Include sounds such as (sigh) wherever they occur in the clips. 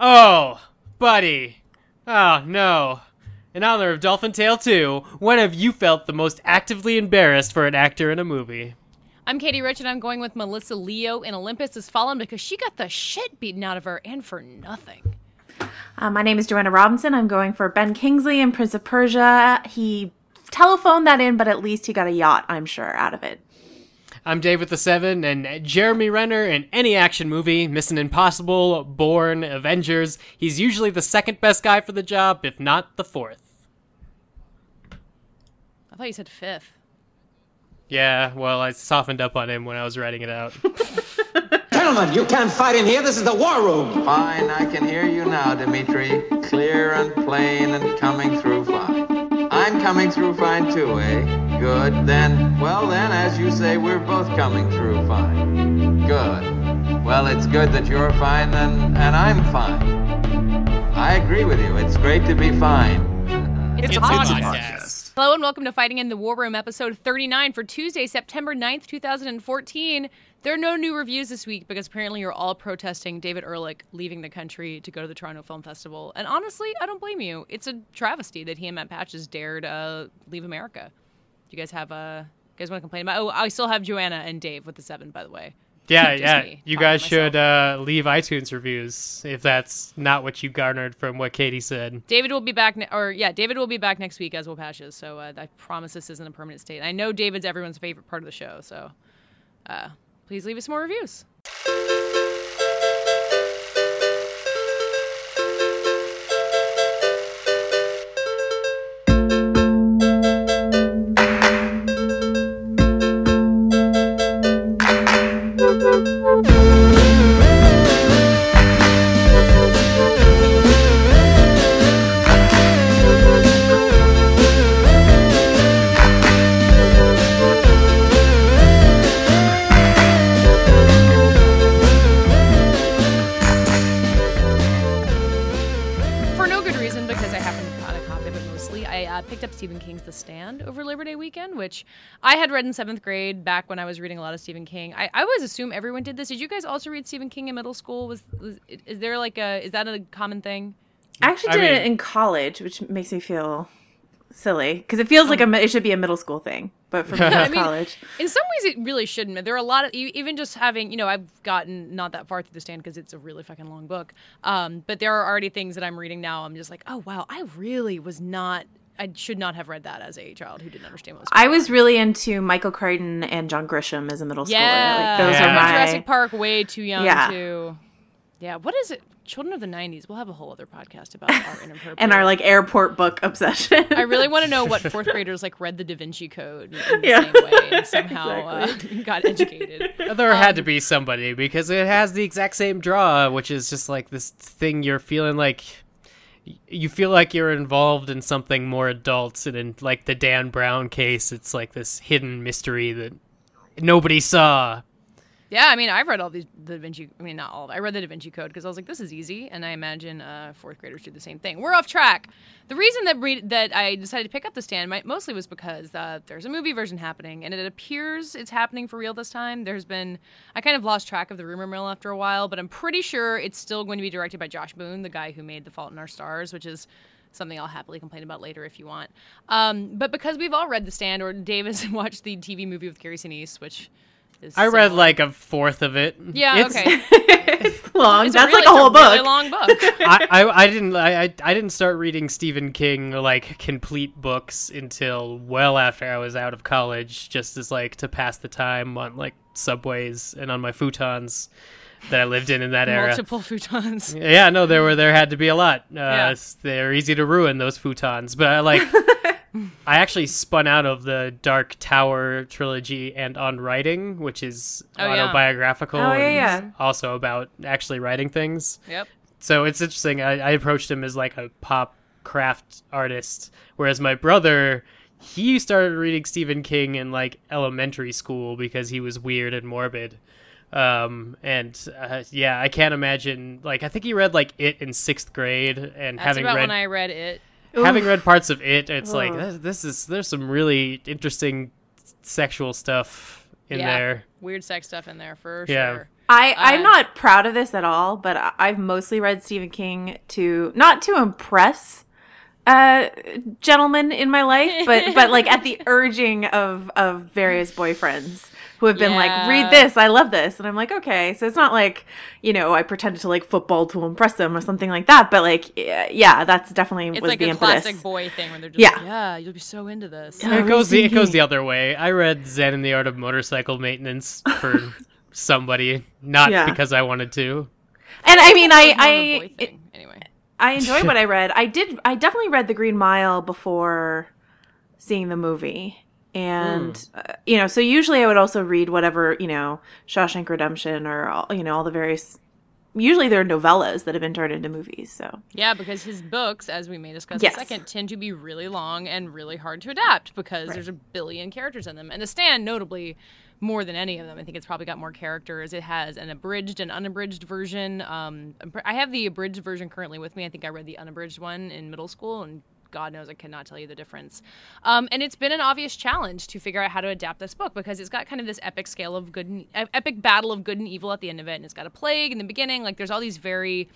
Oh, buddy. Oh, no. In honor of Dolphin Tale 2, when have you felt the most actively embarrassed for an actor in a movie? I'm Katey Rich, and I'm going with Melissa Leo in Olympus Has Fallen because she got the shit beaten out of her and for nothing. Uh, my name is Joanna Robinson. I'm going for Ben Kingsley in Prince of Persia. He telephoned that in, but at least he got a yacht, I'm sure, out of it. I'm Dave with the Seven, and Jeremy Renner in any action movie, Mission Impossible, Bourne, Avengers, he's usually the second best guy for the job, if not the fourth. I thought you said fifth. Yeah, well, I softened up on him when I was writing it out. (laughs) Gentlemen, you can't fight in here. This is the war room. Fine, I can hear you now, Dimitri. Clear and plain and coming through fine. I'm coming through fine too, eh? Good. Then, well then, as you say, we're both coming through fine. Good. Well, it's good that you're fine and, and I'm fine. I agree with you. It's great to be fine. It's, a a podcast. podcast. Hello and welcome to Fighting in the War Room, episode 39 for Tuesday, September 9th, 2014. There are no new reviews this week because apparently you're all protesting David Ehrlich leaving the country to go to the Toronto Film Festival. And honestly, I don't blame you. It's a travesty that he and Matt Patches dared uh, leave America. Do you guys have a? you guys want to complain about? Oh, I still have Joanna and Dave with the seven, by the way. Yeah, yeah. You guys should uh, leave iTunes reviews if that's not what you garnered from what Katey said. David will be back, ne- or yeah, David will be back next week as will Patches. So uh, I promise this isn't a permanent state. I know David's everyone's favorite part of the show, so uh, please leave us more reviews. Read in seventh grade back when I was reading a lot of Stephen King. I, I always assume everyone did this. Did you guys also read Stephen King in middle school? Was, was is there like a is that a common thing? I actually I did mean- it in college, which makes me feel silly because it feels like a, it should be a middle school thing, but for me, it's (laughs) mean- college. In some ways, it really shouldn't. There are a lot of e- even just having you know I've gotten not that far through the stand because it's a really fucking long book. Um, but there are already things that I'm reading now. I'm just like, oh wow, I really was not. I should not have read that as a child who didn't understand what was. Going I going was really into Michael Crichton and John Grisham as a middle schooler. Yeah, Like, those Yeah. are my Jurassic Park way too young Yeah. to. Yeah, what is it? Children of the '90s. We'll have a whole other podcast about our (laughs) inappropriate. and our like airport book obsession. I really want to know what (laughs) fourth graders like read the Da Vinci Code in the Yeah. same way and (laughs) somehow uh, got educated. There had Um, to be somebody because it has the exact same draw, which is just like this thing you're feeling like you feel like you're involved in something more adult, and in like the Dan Brown case, it's like this hidden mystery that nobody saw. Yeah, I mean, I've read all these the Da Vinci. I mean, not all. I read the Da Vinci Code because I was like, this is easy, and I imagine uh, fourth graders do the same thing. We're off track. The reason that read, that I decided to pick up the stand mostly was because uh, there's a movie version happening, and it appears it's happening for real this time. There's been I kind of lost track of the rumor mill after a while, but I'm pretty sure it's still going to be directed by Josh Boone, the guy who made The Fault in Our Stars, which is something I'll happily complain about later if you want. Um, but because we've all read The Stand, or Dave has (laughs) watched the TV movie with Gary Sinise, which is I read similar. like a fourth of it. Yeah, It's- okay. (laughs) it's long. It's That's really- like a whole it's book. really long (laughs) book. I, I, I didn't I, I I didn't start reading Stephen King like complete books until well after I was out of college, just as like to pass the time on like subways and on my futons that I lived in in that era. Multiple futons. Yeah, no, there were there had to be a lot. Uh, Yeah. They're easy to ruin those futons, but I like. (laughs) I actually spun out of the Dark Tower trilogy and on writing, which is Oh, yeah. autobiographical Oh, yeah, and yeah. also about actually writing things. Yep. So it's interesting. I, I approached him as like a pop craft artist, whereas my brother, he started reading Stephen King in like elementary school because he was weird and morbid. Um, and uh, yeah, I can't imagine. Like, I think he read like it in sixth grade, and That's having about read when I read it. Having read parts of it, it's like Ugh. this, this is there's some really interesting sexual stuff in yeah. there. Weird sex stuff in there for Yeah. sure. I, I'm Uh, not proud of this at all, but I- I've mostly read Stephen King to not to impress uh gentlemen in my life, but but like at the (laughs) urging of of various boyfriends who have been like, read this, I love this. And I'm like, okay. So it's not like, you know, I pretended to like football to impress them or something like that. But like, yeah, yeah that's definitely It's was like the a impetus. classic boy thing where they're just Yeah. like, yeah, you'll be so into this. Yeah. it goes the, it goes the other way. I read Zen and the Art of Motorcycle Maintenance for (laughs) somebody, not Yeah. because I wanted to. And I mean, I, I, was more of a I, boy thing, anyway. I enjoyed what (laughs) I read. I did. I definitely read The Green Mile before seeing the movie, and uh, you know, so usually I would also read whatever you know, Shawshank Redemption or all, you know all the various. Usually they're novellas that have been turned into movies. So Yeah, because his books, as we may discuss Yes. in a second, tend to be really long and really hard to adapt because there's a billion characters in them. And The Stand, notably, more than any of them, I think it's probably got more characters. It has an abridged and unabridged version. Um, I have the abridged version currently with me. I think I read the unabridged one in middle school, and God knows I cannot tell you the difference. Um, and it's been an obvious challenge to figure out how to adapt this book because it's got kind of this epic scale of good, and, epic battle of good and evil at the end of it, and it's got a plague in the beginning. Like there's all these very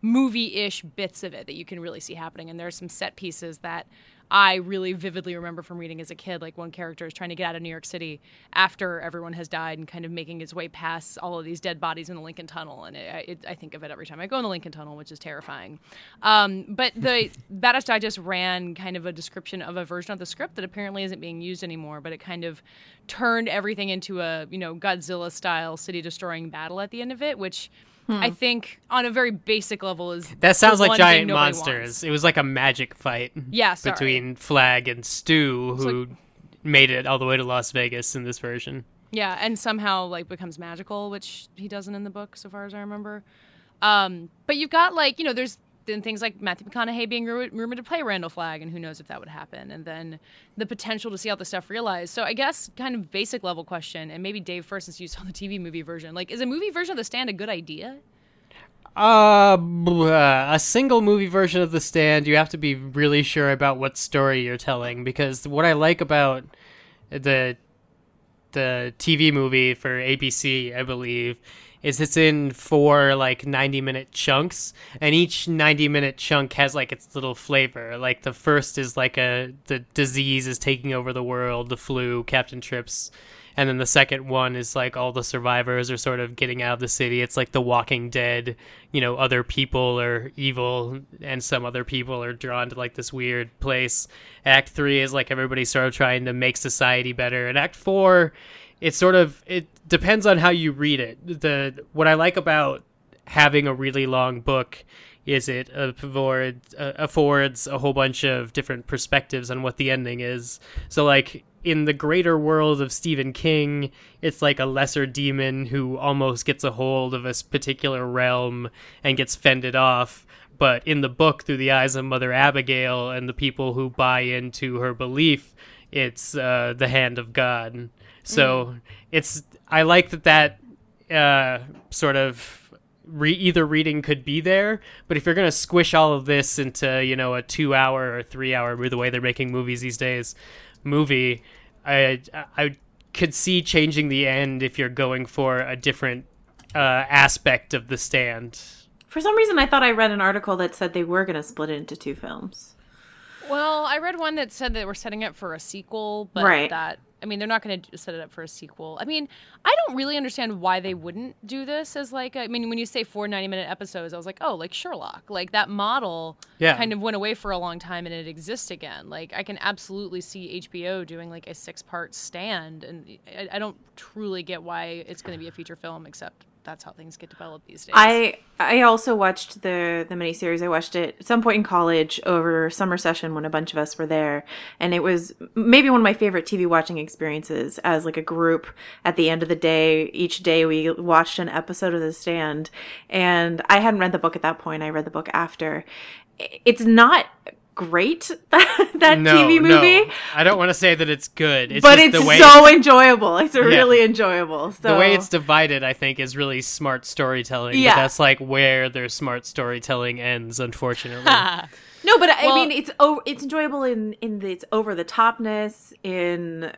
movie-ish bits of it that you can really see happening, and there's some set pieces that. I really vividly remember from reading as a kid, like one character is trying to get out of New York City after everyone has died and kind of making his way past all of these dead bodies in the Lincoln Tunnel. And it, it, I think of it every time I go in the Lincoln Tunnel, which is terrifying. Um, but the (laughs) Badass Digest ran kind of a description of a version of the script that apparently isn't being used anymore, but it kind of turned everything into a, you know, Godzilla style city destroying battle at the end of it, which. I think on a very basic level is That sounds like giant monsters. wants. It was like a magic fight Yeah, sorry. between Flagg and Stu, who made it all the way to Las Vegas in this version. Yeah, and somehow like becomes magical, which he doesn't in the book, so far as I remember. Um, but you've got like you know, there's then things like Matthew McConaughey being ru- rumored to play Randall Flagg, and who knows if that would happen, and then the potential to see all this stuff realized. So I guess kind of basic level question, and maybe Dave first, since you saw the TV movie version, like is a movie version of The Stand a good idea? Uh, a single movie version of The Stand, you have to be really sure about what story you're telling because what I like about the the TV movie for ABC, I believe, is it's in four like 90 minute chunks and each 90 minute chunk has like its little flavor. Like the first is like a the disease is taking over the world, the flu, Captain Trips and then the second one is like all the survivors are sort of getting out of the city. It's like The Walking Dead, you know, other people are evil and some other people are drawn to like this weird place. Act 3 is like everybody sort of trying to make society better. And Act 4 it's sort of it depends on how you read it. The what I like about having a really long book is it affords, uh, affords a whole bunch of different perspectives on what the ending is. So like in the greater world of Stephen King, it's like a lesser demon who almost gets a hold of a particular realm and gets fended off. But in the book, through the eyes of Mother Abigail and the people who buy into her belief, it's uh, the hand of God. So it's I like that that uh, sort of re- either reading could be there, but if you're gonna squish all of this into you know a two hour or three hour the way they're making movies these days movie, I I could see changing the end if you're going for a different uh, aspect of the stand. for some reason, I thought I read an article that said they were going to split it into two films. Well, I read one that said that we're setting up for a sequel, but Right. that I mean they're not going to set it up for a sequel. I mean, I don't really understand why they wouldn't do this as like a, I mean when you say four 90 minute episodes, I was like, "Oh, like Sherlock." Like that model Yeah. kind of went away for a long time and it exists again. Like I can absolutely see HBO doing like a six-part stand and I, I don't truly get why it's going to be a feature film except that's how things get developed these days. I I also watched the the miniseries. I watched it at some point in college over summer session when a bunch of us were there, and it was maybe one of my favorite TV watching experiences. As like a group, at the end of the day, each day we watched an episode of The Stand, and I hadn't read the book at that point. I read the book after. It's not great (laughs) that, that no, TV movie. no. I don't want to say that it's good. It's but just it's the way so enjoyable. It's really enjoyable. So the way it's divided, I think, is really smart storytelling. Yeah. But that's like where their smart storytelling ends, unfortunately. (laughs) no, but I mean, it's oh, it's enjoyable in in the, its over the topness, in uh,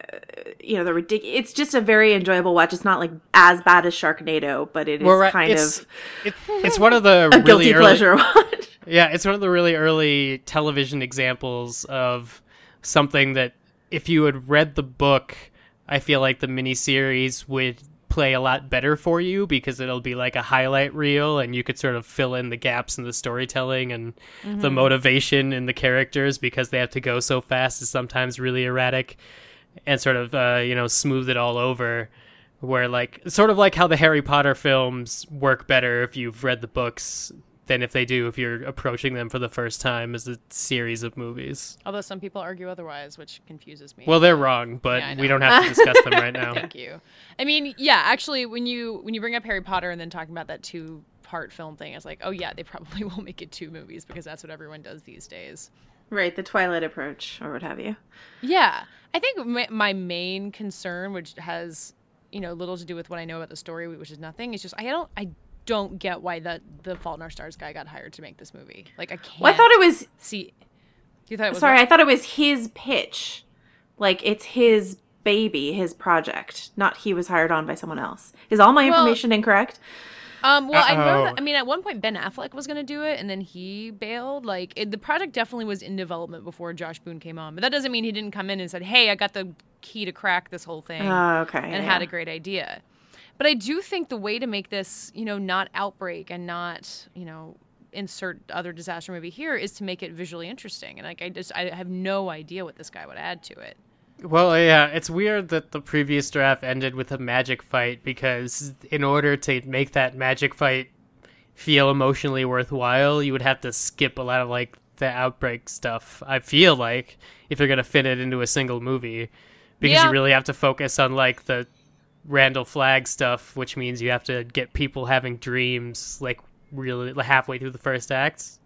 you know the ridiculous. It's just a very enjoyable watch. It's not like as bad as Sharknado, but it is Well, right, kind it's, of it, it's one of the (laughs) a really guilty early, pleasure watch. Yeah, it's one of the really early television examples of something that if you had read the book, I feel like the miniseries would play a lot better for you because it'll be like a highlight reel and you could sort of fill in the gaps in the storytelling and the motivation in the characters because they have to go so fast is sometimes really erratic and sort of uh, you know smooth it all over where like sort of like how the Harry Potter films work better if you've read the books than if they do if you're approaching them for the first time as a series of movies. Although some people argue otherwise, which confuses me. Well, they're wrong, but Yeah, we don't have to discuss them right (laughs) now. Thank you. I mean, yeah, actually, when you when you bring up Harry Potter and then talking about that two part film thing, it's like, oh yeah, they probably (laughs) will make it two movies because that's what everyone does these days. right, the Twilight approach or what have you. Yeah, I think my, my main concern, which has you know little to do with what I know about the story, which is nothing, is just I don't I don't get why the the Fault in Our Stars guy got hired to make this movie. Like I can't. Well, I thought it was see. You thought it was sorry. what? I thought it was his pitch, like it's his baby, his project, not he was hired on by someone else. Is all my Well- information incorrect? Um, well, I know. That, I mean, at one point Ben Affleck was going to do it, and then he bailed. Like it, the project definitely was in development before Josh Boone came on, but that doesn't mean he didn't come in and said, "Hey, I got the key to crack this whole thing," Oh, okay. and yeah. had a great idea. But I do think the way to make this, you know, not outbreak and not, you know, insert other disaster movie here is to make it visually interesting. And like, I just, I have no idea what this guy would add to it. Well, yeah, it's weird that the previous draft ended with a magic fight because in order to make that magic fight feel emotionally worthwhile, you would have to skip a lot of like the outbreak stuff. I feel like if you're gonna fit it into a single movie, because Yeah. you really have to focus on like the Randall Flagg stuff, which means you have to get people having dreams like really halfway through the first act.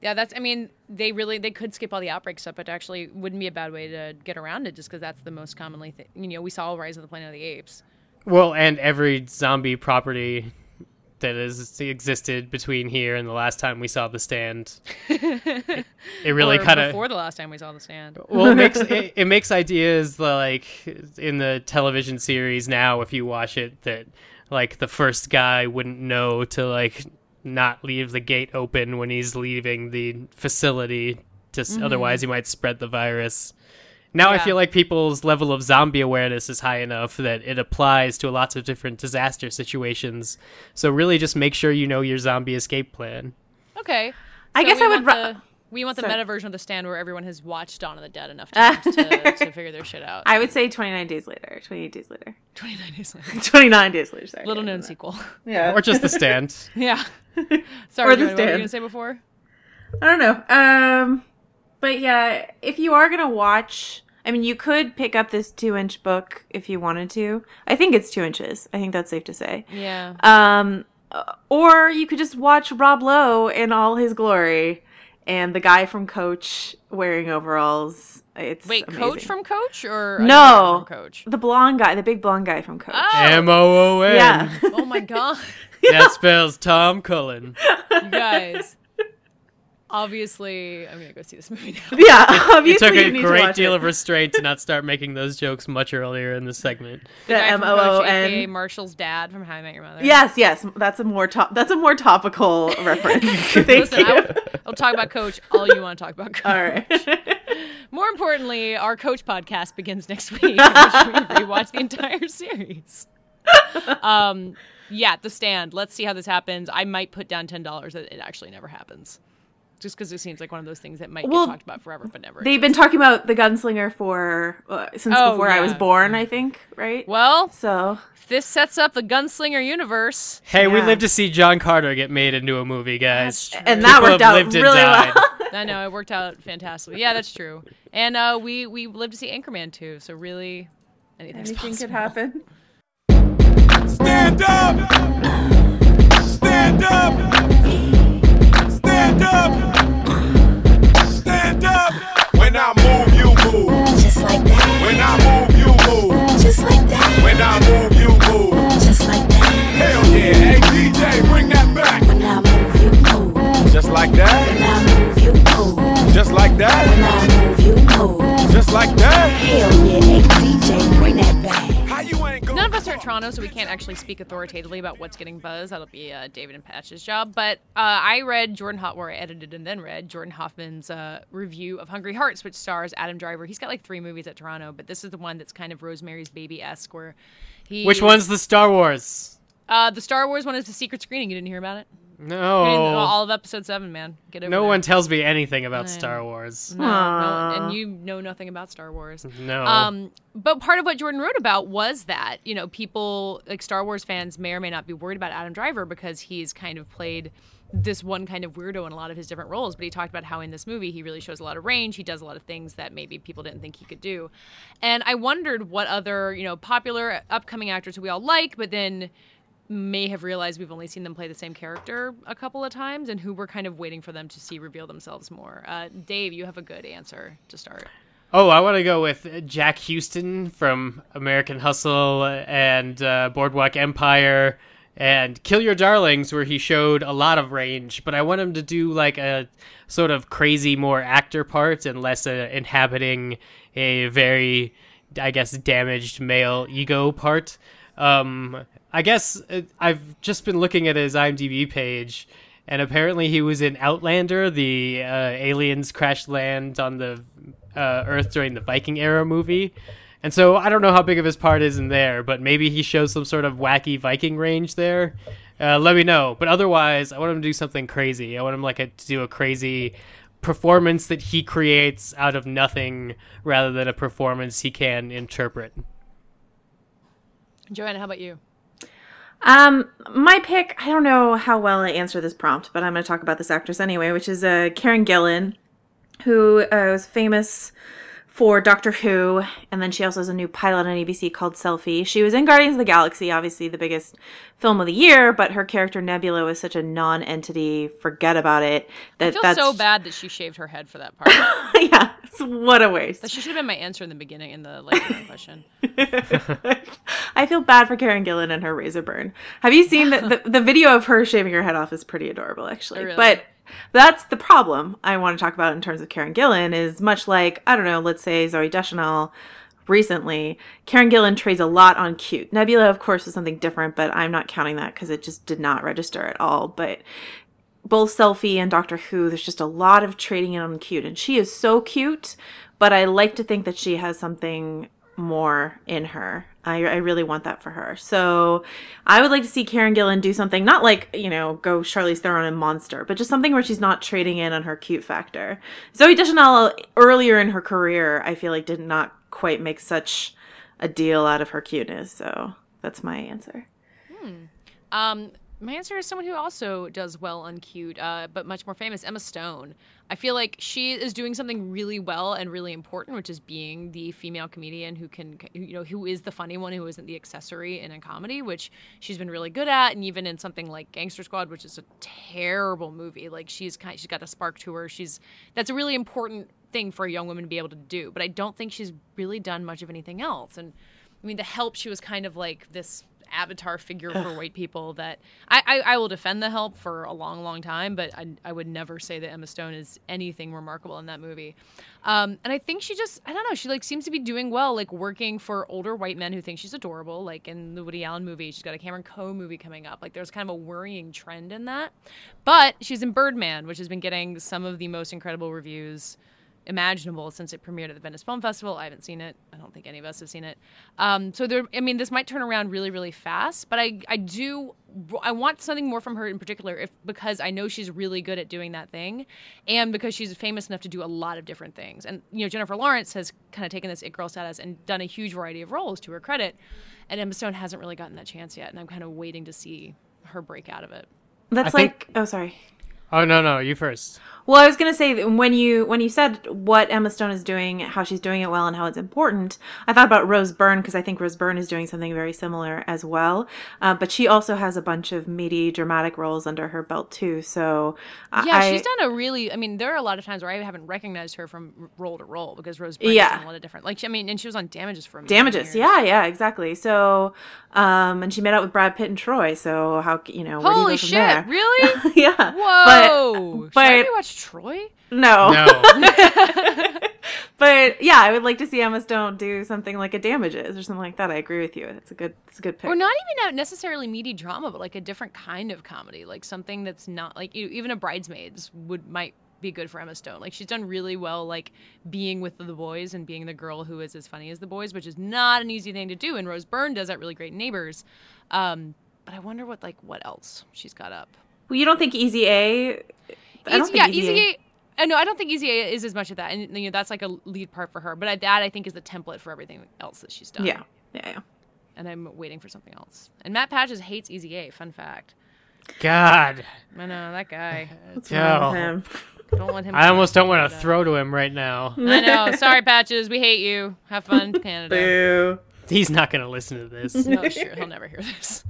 Yeah, that's. I mean, they really they could skip all the outbreak stuff, but actually wouldn't be a bad way to get around it, just because that's the most commonly. Th- you know, we saw Rise of the Planet of the Apes. Well, and every zombie property that has existed between here and the last time we saw the stand. (laughs) it really kind of before the last time we saw the stand. well, it makes (laughs) it, it makes ideas like in the television series now. If you watch it, that like the first guy wouldn't know to like not leave the gate open when he's leaving the facility, just mm-hmm. otherwise he might spread the virus. Now I Mm-hmm. Feel like people's level of zombie awareness is high enough that it applies to lots of different disaster situations. So really, just make sure you know your zombie escape plan. Okay. I So guess I would want the, we want the Sorry. meta version of the stand where everyone has watched Dawn of the Dead enough (laughs) times to, to figure their shit out. I would say 29 days later, 28 days later, (laughs) 29 days later. (laughs) 29 days later. Sorry. Little known sequel. Yeah. Or just the stand. yeah. Sorry, Or Joey, what the were you going to say before? I don't know. Um, but yeah, if you are gonna watch, I mean, you could pick up this two-inch book if you wanted to. I think it's two inches. I think that's safe to say. Yeah. Um, or you could just watch Rob Lowe in all his glory, and the guy from Coach wearing overalls. It's Wait, amazing. Coach from Coach or No. from Coach? the blonde guy, the big blonde guy from Coach. Oh, M O O N. Yeah. oh my god, That spells Tom Cullen. you guys. Obviously, I'm gonna go see this movie now. yeah, It (laughs) (laughs) obviously took you a need to great deal it. of restraint to not start making those jokes much earlier in the segment. the Guy M from O O Coach, aka N. Marshall's dad from How I Met Your Mother. Yes, yes, that's a more top. That's a more topical (laughs) reference. Thank Listen, you. I'll, I'll talk about Coach all you want to talk about Coach. All right. More importantly, our Coach podcast begins next week, in which we rewatch the entire series. Um, yeah, The Stand. Let's see how this happens. I might put down ten dollars that it actually never happens, just because it seems like one of those things that might Well, get talked about forever, but never. They've been talking about the gunslinger for uh, since Oh, before I was born. I think, right? well, So this sets up the Gunslinger universe. Hey, we Yeah. live to see John Carter get made into a movie, guys. And that People worked out lived and really died. well. (laughs) I know it worked out fantastically. Yeah, that's true. And uh, we we live to see Anchorman too. So really, anything's Anything could happen. Stand up! Stand up! Stand up. Stand up. When I move, you move. Just like that. When I move, you move. Just like that. When I move, you move. Just like that. Hell yeah. Hey, DJ, bring that back. When I move, you move. Just like that. When I move, you move. just like When that, I move, you move. just like that. Hell yeah, hey DJ, bring that back. How you ain't going None of us are at Toronto, so we can't actually speak authoritatively about what's getting buzz. That'll be uh, David and Patch's job. But uh, I read Jordan Hoff, or I edited and then read Jordan Hoffman's uh, review of Hungry Hearts, which stars Adam Driver. He's got like three movies at Toronto, but this is the one that's kind of Rosemary's Baby esque, where he. Which one's the Star Wars? Uh, the Star Wars one is the secret screening. You didn't hear about it? No. You didn't- all of episode seven, man. Get over No that. one tells me anything about I Star. Wars. No, no, and you know nothing about Star Wars. No. Um, but part of what Jordan wrote about was that you know people like Star Wars fans may or may not be worried about Adam Driver because he's kind of played this one kind of weirdo in a lot of his different roles. But he talked about how in this movie he really shows a lot of range. He does a lot of things that maybe people didn't think he could do. And I wondered what other you know popular upcoming actors who we all like, but then may have realized we've only seen them play the same character a couple of times and who we're kind of waiting for them to see reveal themselves more. Uh, Dave, you have a good answer to start. Oh, I want to go with Jack Huston from American Hustle and uh, Boardwalk Empire and Kill Your Darlings, where he showed a lot of range. But I want him to do like a sort of crazy, more actor part and less uh, inhabiting a very, I guess, damaged male ego part. Um, I guess uh, I've just been looking at his IMDb page. And apparently, he was in Outlander, the uh, aliens crash land on the uh, Earth during the Viking era movie. And so I don't know how big of his part is in there, but maybe he shows some sort of wacky Viking range there. Uh, let me know. But otherwise, I want him to do something crazy. I want him like a, to do a crazy performance that he creates out of nothing, rather than a performance he can interpret. Joanna, how about you? Um, my pick, I don't know how well I answer this prompt, but I'm going to talk about this actress anyway, which is uh, Karen Gillan, who uh, was famous for Doctor Who, and then she also has a new pilot on ABC called Selfie. She was in Guardians of the Galaxy, obviously the biggest film of the year, but her character Nebula was such a non-entity, forget about it. That I feel that's so bad that she shaved her head for that part. (laughs) yeah, it's- what a waste. that should have been my answer in the beginning in the like (laughs) question. (laughs) I feel bad for Karen Gillan and her razor burn. Have you seen the, the the video of her shaving her head off is pretty adorable actually. Really? But that's the problem I want to talk about in terms of Karen Gillan is much like I don't know, let's say Zooey Deschanel recently. Karen Gillan trades a lot on cute. Nebula of course is something different, but I'm not counting that cuz it just did not register at all, but both Selfie and Doctor Who, there's just a lot of trading in on cute, and she is so cute. But I like to think that she has something more in her. I, I really want that for her. So I would like to see Karen Gillan do something not like you know go Charlize Theron and Monster, but just something where she's not trading in on her cute factor. Zooey Deschanel earlier in her career, I feel like did not quite make such a deal out of her cuteness. So that's my answer. Um, my answer is someone who also does well on cute, uh, but much more famous, Emma Stone. I feel like she is doing something really well and really important, which is being the female comedian who can, you know, who is the funny one, who isn't the accessory in a comedy, which she's been really good at, and even in something like Gangster Squad, which is a terrible movie. Like she's kind, she's got the spark to her. She's that's a really important thing for a young woman to be able to do. But I don't think she's really done much of anything else. And I mean, the help she was kind of like this avatar figure for white people that I, I, I will defend the help for a long long time but I, I would never say that emma stone is anything remarkable in that movie. Um, and i think she just i don't know she like seems to be doing well like working for older white men who think she's adorable. Like in the woody allen movie she's got a cameron crowe movie coming up. Like there's kind of a worrying trend in that. But she's in birdman which has been getting some of the most incredible reviews imaginable since it premiered at the Venice Film Festival. I haven't seen it. I don't think any of us have seen it. Um, so there, I mean, this might turn around really, really fast. But I, I do, I want something more from her in particular, if because I know she's really good at doing that thing, and because she's famous enough to do a lot of different things. And you know, Jennifer Lawrence has kind of taken this it girl status and done a huge variety of roles to her credit, and Emma Stone hasn't really gotten that chance yet. And I'm kind of waiting to see her break out of it. That's I think- like oh sorry. Oh no, no, you first. Well, I was gonna say that when you when you said what Emma Stone is doing, how she's doing it well, and how it's important, I thought about Rose Byrne because I think Rose Byrne is doing something very similar as well. Uh, but she also has a bunch of meaty, dramatic roles under her belt too. So Yeah, I, she's done a really. I mean, there are a lot of times where I haven't recognized her from role to role because Rose Byrne Yeah. done a lot of different. Like, she- I mean, and she was on Damages for a damages. years. Yeah, yeah, exactly. So, um, and she met out with Brad Pitt and Troy. So how you know? Holy you shit! there? Really? (laughs) yeah. Whoa! But, but Troy? no. No. (laughs) but yeah, I would like to see Emma Stone do something like a Damages or something like that. I agree with you. It's a good, it's a good pick. Or not even a necessarily meaty drama, but like a different kind of comedy, like something that's not like you even a Bridesmaids would might be good for Emma Stone. Like she's done really well, like being with the boys and being the girl who is as funny as the boys, which is not an easy thing to do. And Rose Byrne does that really great in Neighbors. Um, but I wonder what like what else she's got up. Well, you don't think Easy A? I don't Easy, yeah, think Easy A. Uh, no, I don't think Easy A is as much of that, and you know that's like a lead part for her. But I- that I think is the template for everything else that she's done. Yeah, yeah, yeah. and I'm waiting for something else. And Matt Patches hates Easy A. Fun fact. God. I know that guy. What's wrong with him? Don't let him. I almost don't want to throw to him right now. I know. Sorry, Patches. We hate you. Have fun, (laughs) Canada. Boo. He's not going to listen to this. no, sure. He'll never hear this.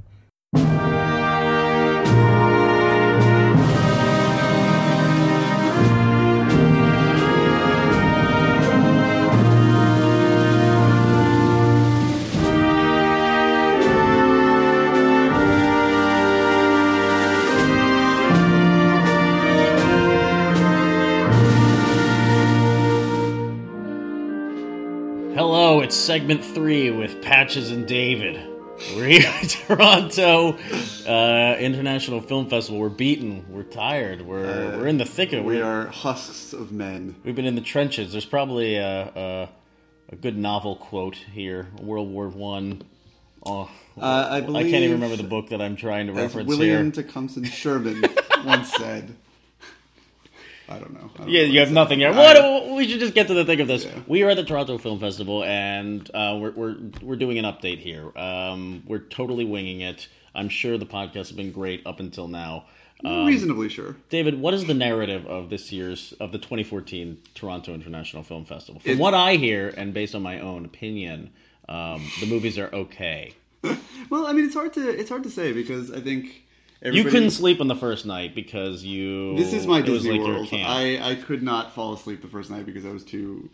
Hello, it's segment three with Patches and David. We're here at (laughs) Toronto uh, International Film Festival. We're beaten. We're tired. We're we're in the thick of it. We We're- are husks of men. We've been in the trenches. There's probably a, a, a good novel quote here. World War One. Oh, Uh, I I can't even remember the book that I'm trying to reference William here. Tecumseh Sherman (laughs) once said. I don't know. I don't Yeah, know you have nothing here. What? We should just get to the thick of this. Yeah. We are at the Toronto Film Festival, and uh, we're, we're we're doing an update here. Um, we're totally winging it. I'm sure the podcast has been great up until now. Um, reasonably sure. David, what is the narrative of this year's of the 2014 Toronto International Film Festival? From It's- what I hear, and based on my own opinion, um, the movies are okay. (laughs) Well, I mean, it's hard to it's hard to say because I think You couldn't sleep on the first night because you. This is my Disney like World. I, I could not fall asleep the first night because I was too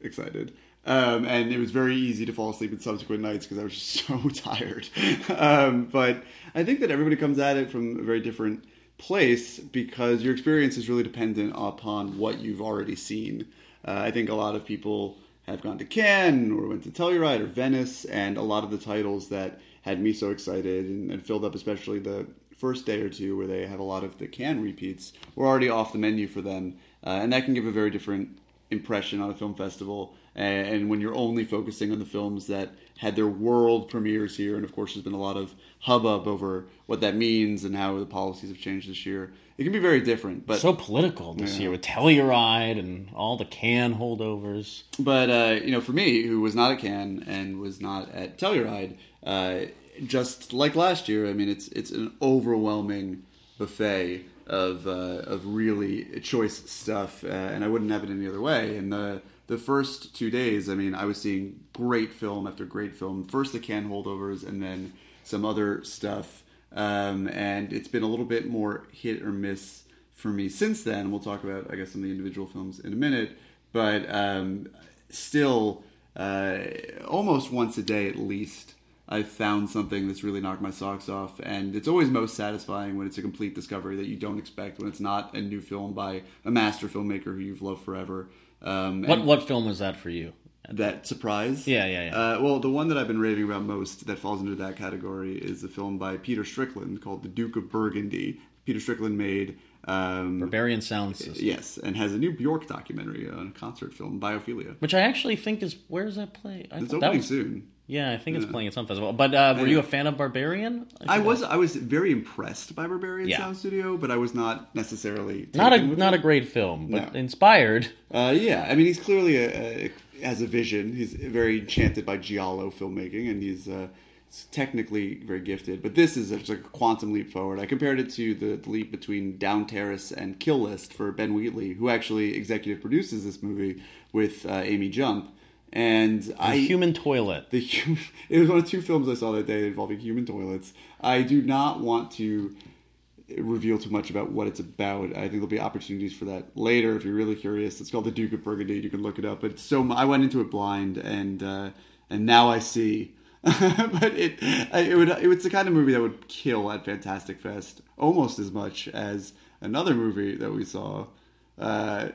excited. Um, and it was very easy to fall asleep in subsequent nights because I was just (laughs) so tired. um, but I think that everybody comes at it from a very different place because your experience is really dependent upon what you've already seen. Uh, I think a lot of people have gone to Cannes or went to Telluride or Venice, and a lot of the titles that had me so excited and, and filled up, especially the first day or two where they have a lot of the Cannes repeats, were already off the menu for them, uh, and that can give a very different impression on a film festival. And, and when you're only focusing on the films that had their world premieres here, and of course, there's been a lot of hubbub over what that means and how the policies have changed this year. It can be very different, but so political this Yeah. year with Telluride and all the Cannes holdovers. But uh, you know, for me, who was not at Cannes and was not at Telluride, uh, just like last year, I mean, it's it's an overwhelming buffet of uh, of really choice stuff, uh, and I wouldn't have it any other way. And the the first two days, I mean, I was seeing great film after great film. First the Cannes holdovers, and then some other stuff. Um, and it's been a little bit more hit or miss for me since then. We'll talk about, I guess, some of the individual films in a minute. But um, still, uh, almost once a day at least, I've found something that's really knocked my socks off. And it's always most satisfying when it's a complete discovery that you don't expect, when it's not a new film by a master filmmaker who you've loved forever. Um, What what film was that for you? that surprise? Yeah, yeah, yeah. Uh, well, the one that I've been raving about most that falls into that category is a film by Peter Strickland called The Duke of Burgundy. Peter Strickland made. Um, Berberian Sound System, Yes, and has a new Bjork documentary, a concert film, Biophilia. which I actually think is where is that play? I It's opening was- soon. Yeah, I think it's playing at some festival. But uh, were you a fan of Berberian? I forgot. was I was very impressed by Berberian Yeah. Sound Studio, but I was not necessarily not a not it. a great film, but No. inspired. Uh, yeah, I mean, he's clearly a, a, has a vision. He's very enchanted by giallo filmmaking, and he's uh, technically very gifted, but this is like a quantum leap forward. I compared it to the, the leap between Down Terrace and Kill List for Ben Wheatley, who actually executive produces this movie with uh, Amy Jump. And I Human toilet. the (laughs) it was one of two films I saw that day involving human toilets. I do not want to reveal too much about what it's about. I think there'll be opportunities for that later if you're really curious. It's called The Duke of Burgundy. You can look it up. But so I went into it blind, and uh, and now I see. (laughs) but it it would it was the kind of movie that would kill at Fantastic Fest almost as much as another movie that we saw. Uh,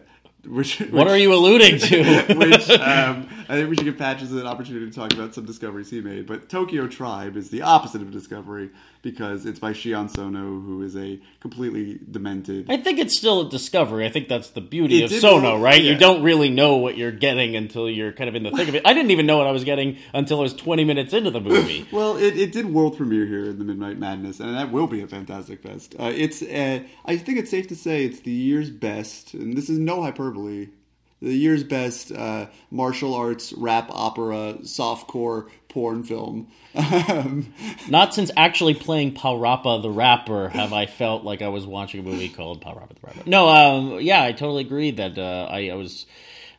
which, What are you alluding to? (laughs) which um, I think we should give Patches an opportunity to talk about some discoveries he made. But Tokyo Tribe is the opposite of a discovery because it's by Shion Sono, who is a completely demented. I think it's still a discovery. I think that's the beauty It of Sono, roll- right? yeah. You don't really know what you're getting until you're kind of in the thick of it. I didn't even know what I was getting until I was 20 minutes into the movie. (laughs) Well, it, it did world premiere here in the Midnight Madness, and that will be a Fantastic Fest. Uh, it's uh, I think it's safe to say it's the year's best, and this is no hyperbole. The year's best uh, martial arts rap opera softcore porn film. Um, (laughs) Not since actually playing Parappa the Rapper have I felt like I was watching a movie called Parappa the Rapper. No, um, yeah, I totally agree that uh, I, I was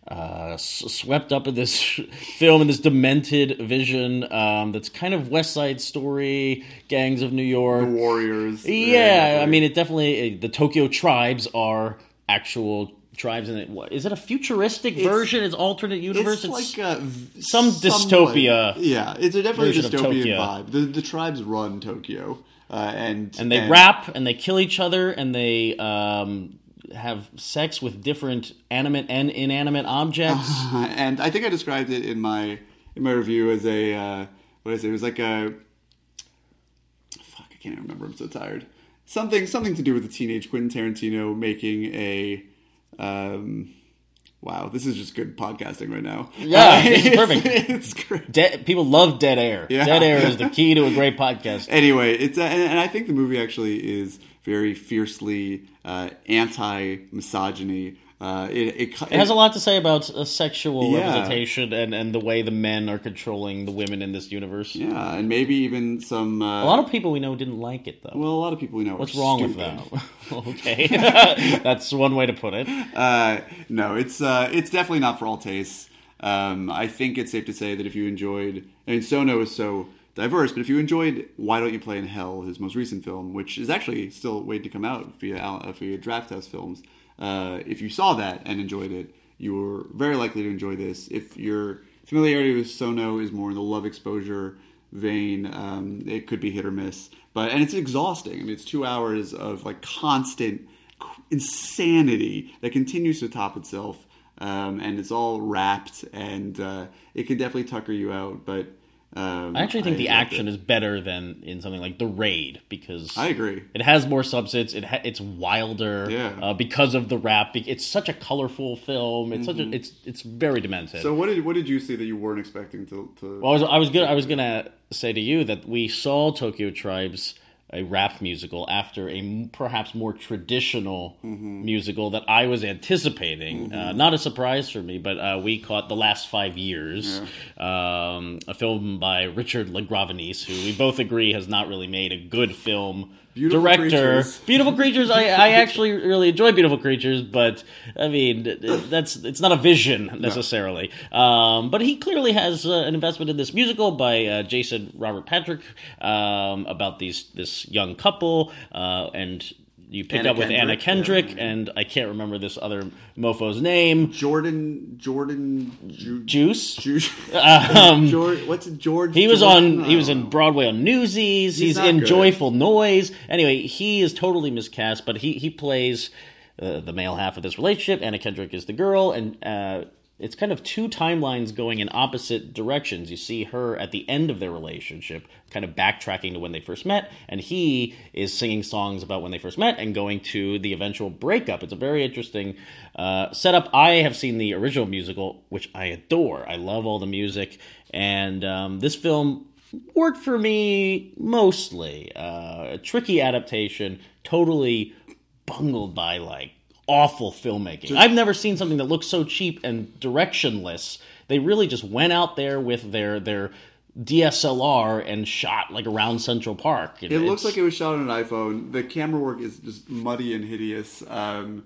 uh, swept up in this (laughs) film and this demented vision um, that's kind of West Side Story, Gangs of New York. the Warriors. Yeah, I mean, it definitely the Tokyo tribes are actual tribes in it. What is it? A futuristic version? It's alternate universe. It's, like a, some dystopia Yeah, it's a definitely dystopian vibe. The, the tribes run Tokyo, uh, and and they rap and they kill each other and they um, have sex with different animate and inanimate objects. (laughs) and I think I described it in my in my review as a uh, what is it? It was like a fuck. I can't even remember. I'm so tired. Something something to do with the teenage Quentin Tarantino making a. Um, wow, this is just good podcasting right now. Yeah, (laughs) is perfect. it's great. Dead, people love dead air. Yeah. Dead air is the key to a great podcast. (laughs) Anyway, it's uh, and, and I think the movie actually is very fiercely uh, anti-misogyny. Uh, it, it, It has a lot to say about uh, sexual Yeah. representation and, and the way the men are controlling the women in this universe. Yeah, and maybe even some. Uh, A lot of people we know didn't like it though. well, a lot of people we know. What's wrong with stupid. that? (laughs) okay, (laughs) that's one way to put it. Uh, no, it's uh, it's definitely not for all tastes. Um, I think it's safe to say that if you enjoyed, I mean, Sono is so diverse, but if you enjoyed Why Don't You Play in Hell, his most recent film, which is actually still waiting to come out via via Drafthouse Films, uh, if you saw that and enjoyed it, you were very likely to enjoy this. If your familiarity with Sono is more in the love exposure vein, um, it could be hit or miss. But and it's exhausting. I mean, it's two hours of like constant insanity that continues to top itself, um, and it's all wrapped, and uh, it can definitely tucker you out. But um, I actually think the loved action it. is better than in something like The Raid because I agree. It has more substance. It ha- it's wilder. Yeah. Uh, because of the rap. It's such a colorful film. It's such a. It's it's very demented. Mm-hmm. So what did what did you see that you weren't expecting to? to... Well, I was I was gonna I was gonna say to you that we saw Tokyo Tribes a rap musical after a perhaps more traditional Mm-hmm. musical that I was anticipating. Uh, not a surprise for me, but uh, we caught the last five years, um, a film by Richard LaGravenese, who we both agree has not really made a good film. Beautiful director, Creatures. beautiful creatures. I, I (laughs) actually really enjoy beautiful creatures, but I mean that's it's not a vision necessarily. Um, but he clearly has uh, an investment in this musical by uh, Jason Robert Patrick um, about these this young couple, uh, and you picked Anna up with Anna Kendrick, Kendrick, and I can't remember this other mofo's name. Jordan Jordan Ju- Juice. Ju- (laughs) Um, (laughs) George, what's it, George? He was Jordan? on. He was in. Broadway on Newsies. He's, not in good. Joyful Noise. Anyway, he is totally miscast, but he he plays uh, the male half of this relationship. Anna Kendrick is the girl, and uh, it's kind of two timelines going in opposite directions. You see her at the end of their relationship, kind of backtracking to when they first met, and he is singing songs about when they first met and going to the eventual breakup. It's a very interesting uh, setup. I have seen the original musical, which I adore. I love all the music, and um, this film worked for me mostly. Uh, a tricky adaptation, totally bungled by like awful filmmaking. I've never seen something that looks so cheap and directionless. They really just went out there with their their DSLR and shot like around Central Park. It looks like it was shot on an iPhone. The camera work is just muddy and hideous. Um,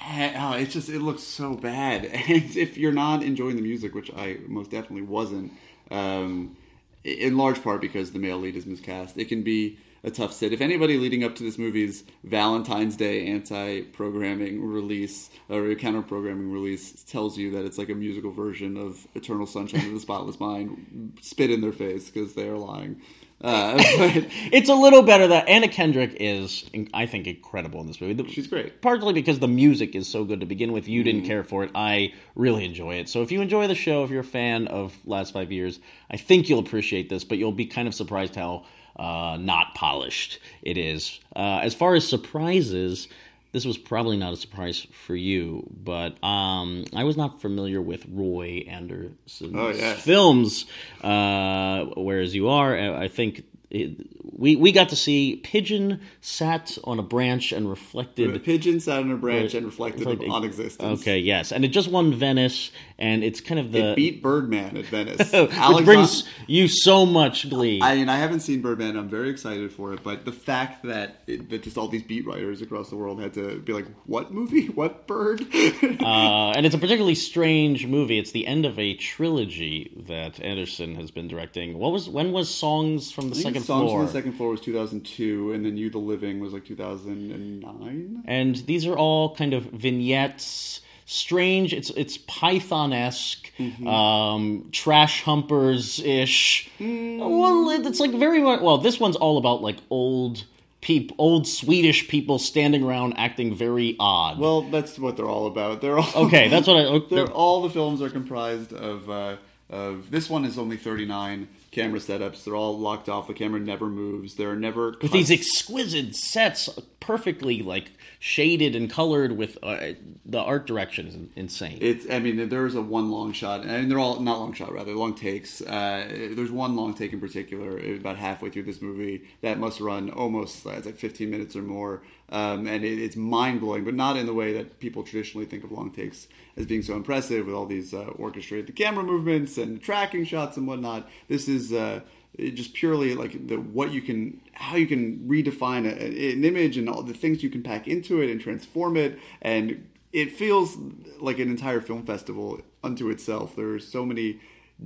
oh, it's just it looks so bad. (laughs) And if you're not enjoying the music, which I most definitely wasn't, um, in large part because the male lead is miscast, it can be a tough sit. If anybody leading up to this movie's Valentine's Day anti-programming release or counter-programming release tells you that it's like a musical version of Eternal Sunshine of the Spotless Mind, spit in their face because they are lying. Uh, (laughs) but it's a little better that Anna Kendrick is, I think, incredible in this movie. She's great. partly because the music is so good to begin with. You didn't care for it. I really enjoy it. So if you enjoy the show, if you're a fan of Last Five Years, I think you'll appreciate this. But you'll be kind of surprised how uh, not polished it is. Uh, as far as surprises, this was probably not a surprise for you, but um, I was not familiar with Roy Andersson's Oh, yes. films, uh, whereas you are. I I think it, we we got to see Pigeon sat on a branch and reflected. pigeon sat on a branch and reflected Like- on existence. Okay, yes, and it just won Venice, and it's kind of the It beat Birdman at Venice. (laughs) which brings you so much glee. I mean, I haven't seen Birdman. I'm very excited for it, but the fact that it, that just all these beat writers across the world had to be like, "What movie? (laughs) What bird?" (laughs) uh, and it's a particularly strange movie. It's the end of a trilogy that Andersson has been directing. What was when was Songs from the think Second Songs Floor? from the Second Floor was 2002, and then You the Living was like 2009. and these are all kind of vignettes. Strange. It's it's Python esque, Mm-hmm. um, trash humpers ish. Mm. Well, it's like very. Well, this one's all about like old peop, old Swedish people standing around acting very odd. Well, that's what they're all about. They're all okay, that's what I. (laughs) They're, all the films are comprised of uh, of this one is only 39 camera setups. They're all locked off. The camera never moves. There are never with these exquisite sets, perfectly like shaded and colored with uh, the art direction is insane. It's. I mean, there's a one long shot, and they're all not long shot, rather long takes. Uh, there's one long take in particular, about halfway through this movie, that must run almost. Uh, it's like 15 minutes or more, um, and it, it's mind blowing, but not in the way that people traditionally think of long takes as being so impressive with all these uh, orchestrated camera movements and tracking shots and whatnot. This is. Uh, just purely like the what you can how you can redefine a, an image and all the things you can pack into it and transform it and it feels like an entire film festival unto itself there are so many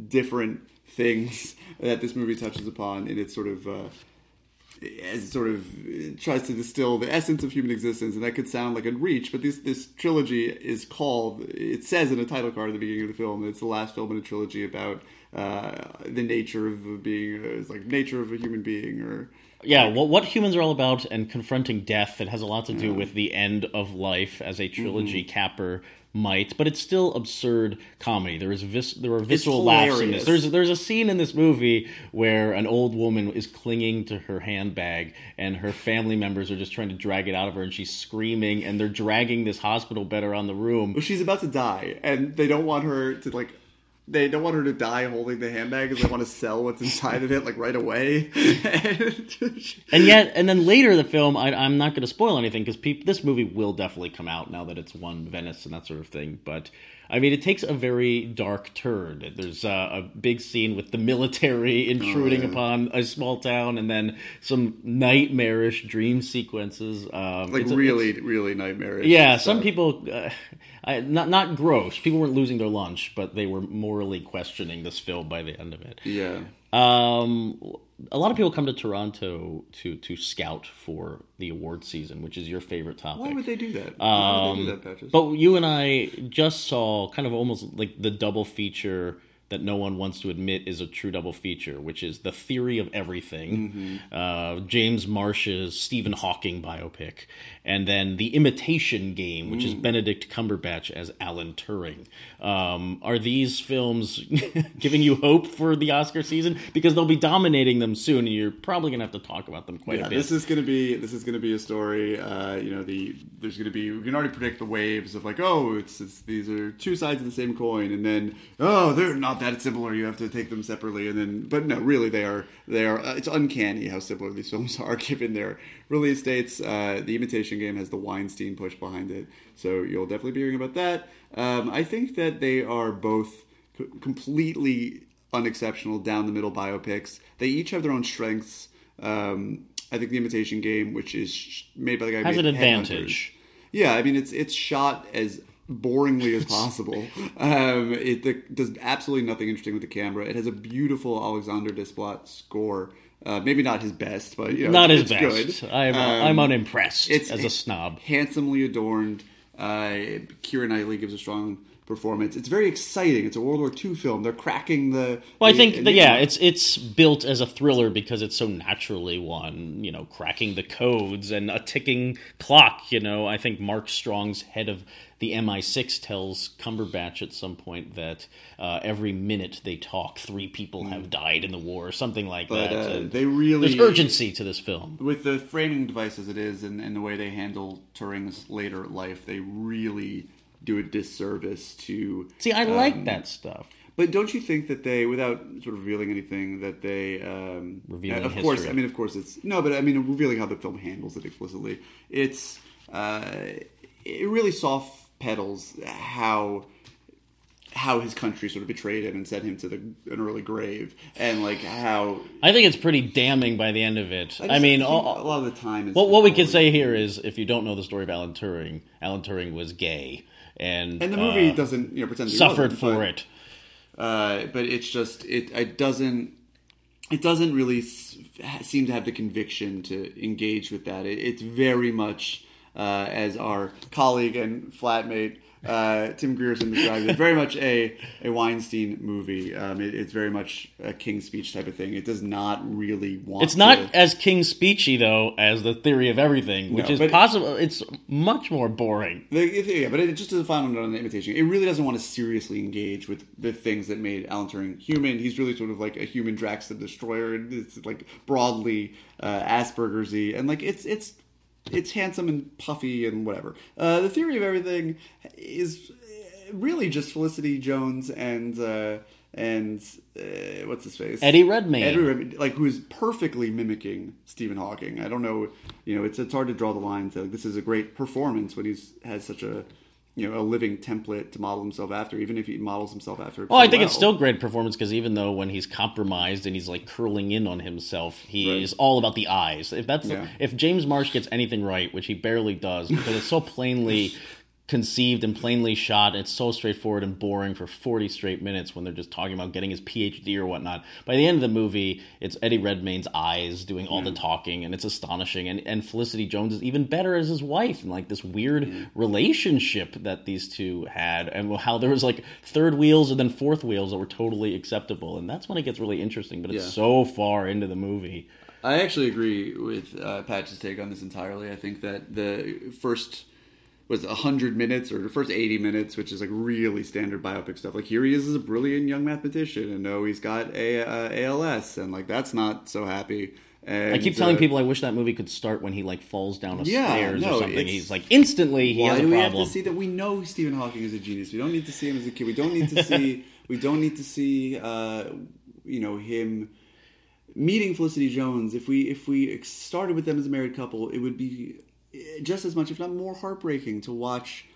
different things (laughs) that this movie touches upon in its sort of uh, as it sort of uh, tries to distill the essence of human existence, and that could sound like a reach, but this this trilogy is called. It says in a title card at the beginning of the film that it's the last film in a trilogy about uh, the nature of being, uh, it's like nature of a human being, or yeah, what what humans are all about and confronting death. It has a lot to do with the end of life as a trilogy Mm-hmm. capper might, but it's still absurd comedy. There is vis- there are visceral laughs in this. There's there's a scene in this movie where an old woman is clinging to her handbag and her family members are just trying to drag it out of her and she's screaming and they're dragging this hospital bed around the room. She's about to die, and they don't want her to like. They don't want her to die holding the handbag because they want to sell what's inside of it like right away. (laughs) And yet, and then later in the film, I, I'm not going to spoil anything because this movie will definitely come out now that it's won Venice and that sort of thing. But I mean, it takes a very dark turn. There's uh, a big scene with the military (laughs) intruding Oh, upon a small town, and then some nightmarish dream sequences. Um, like a- really, really nightmarish. yeah, some people, uh, I, not not gross. People weren't losing their lunch, but they were morally questioning this film by the end of it. Yeah. Um, a lot of people come to Toronto to to scout for the award season, which is your favorite topic. Why would they do that? Why would they do Um, that, Patches? but you and I just saw kind of almost like the double feature that no one wants to admit is a true double feature, which is the theory of everything, Mm-hmm. uh, James Marsh's Stephen Hawking biopic, and then the Imitation Game, which is Mm. Benedict Cumberbatch as Alan Turing. Um, are these films (laughs) giving you hope for the Oscar season? Because they'll be dominating them soon, and you're probably going to have to talk about them quite yeah, a bit. this is gonna be this is gonna be a story. Uh, you know, the there's gonna be we can already predict the waves of like, oh, it's, it's these are two sides of the same coin, and then oh, they're not that similar. You have to take them separately, and then but no, really they are they are. Uh, it's uncanny how similar these (laughs) films are given their release dates. Uh, the Imitation Game has the Weinstein push behind it, so you'll definitely be hearing about that. Um, I think that they are both co- completely unexceptional down the middle biopics. They each have their own strengths. Um, I think the Imitation Game, which is sh- made by the guy who Has an advantage. Yeah, I mean it's it's shot as boringly as (laughs) possible. um, it does absolutely nothing interesting with the camera. It has a beautiful Alexander Desplat score. Uh, maybe not his best, but you know, Not it's, his best. good. I'm, Um, I'm unimpressed it's as a snob. handsomely adorned. Uh, Keira Knightley gives a strong performance. It's very exciting. It's a World War II film. They're cracking the. Well, I think that, yeah, it's it's built as a thriller because it's so naturally one. You know, cracking the codes and a ticking clock. You know, I think Mark Strong's head of the MI6 tells Cumberbatch at some point that uh, every minute they talk, three people have died in the war, or something like Hmm. But, that. uh, they really there's urgency to this film. with the framing device as it is, and, and the way they handle Turing's later life. They really do a disservice to. See, I like um, that stuff. But don't you think that they, without sort of revealing anything, that they, um, Revealing of course. I mean, of course, it's no, but I mean, revealing how the film handles it explicitly. It's uh, it really soft pedals how how his country sort of betrayed him and sent him to the, an early grave, and like how I think it's pretty damning by the end of it. I, just mean, all, a lot of the time is Well, what we can say here is, if you don't know the story of Alan Turing, Alan Turing was gay, and and the movie uh, doesn't you know pretend suffered for but- it. uh, but it's just it it doesn't it doesn't really s- seem to have the conviction to engage with that. It, it's very much uh, as our colleague and flatmate uh, Tim Grierson described it, very much a a Weinstein movie. Um, it, it's very much a King's Speech type of thing. It does not really want. It's not to- as King Speechy though as the Theory of Everything, which No, is possible. It's much more boring. The, it- yeah, but it, just as a final note on the imitation, it really doesn't want to seriously engage with the things that made Alan Turing human. He's really sort of like a human Drax the Destroyer, it's like broadly uh, Asperger's-y, and like it's it's it's handsome and puffy and whatever. Uh, the theory of everything is really just Felicity Jones and uh, and uh, what's his face Eddie Redmayne. Eddie Redmayne, like who is perfectly mimicking Stephen Hawking. I don't know, you know, it's it's hard to draw the line. To, like, this is a great performance when he's has such a you know a living template to model himself after, even if he models himself after. Well, I think it's still great performance because even though when he's compromised and he's like curling in on himself, he's Right. all about the eyes. If that's Yeah. if James Marsh gets anything right, which he barely does, because it's so plainly (laughs) conceived and plainly shot, it's so straightforward and boring for forty straight minutes when they're just talking about getting his PhD or whatnot. By the end of the movie, it's Eddie Redmayne's eyes doing all the talking, and it's astonishing. And and Felicity Jones is even better as his wife, and like this weird relationship that these two had, and how there was like third wheels and then fourth wheels that were totally acceptable, and that's when it gets really interesting. But it's Yeah. so far into the movie. I actually agree with uh, Patch's take on this entirely. I think that the first was hundred minutes or the first eighty minutes, which is like really standard biopic stuff. Like here he is as a brilliant young mathematician, and no, he's got a uh, ALS, and like that's not so happy. And, I keep telling uh, people I wish that movie could start when he like falls down a Yeah, stairs no, or something. He's like instantly he Why has a do we have to see that? We know Stephen Hawking is a genius. We don't need to see him as a kid. We don't need to (laughs) see. we don't need to see. Uh, you know him meeting Felicity Jones. If we if we started with them as a married couple, it would be just as much, if not more, heartbreaking to watch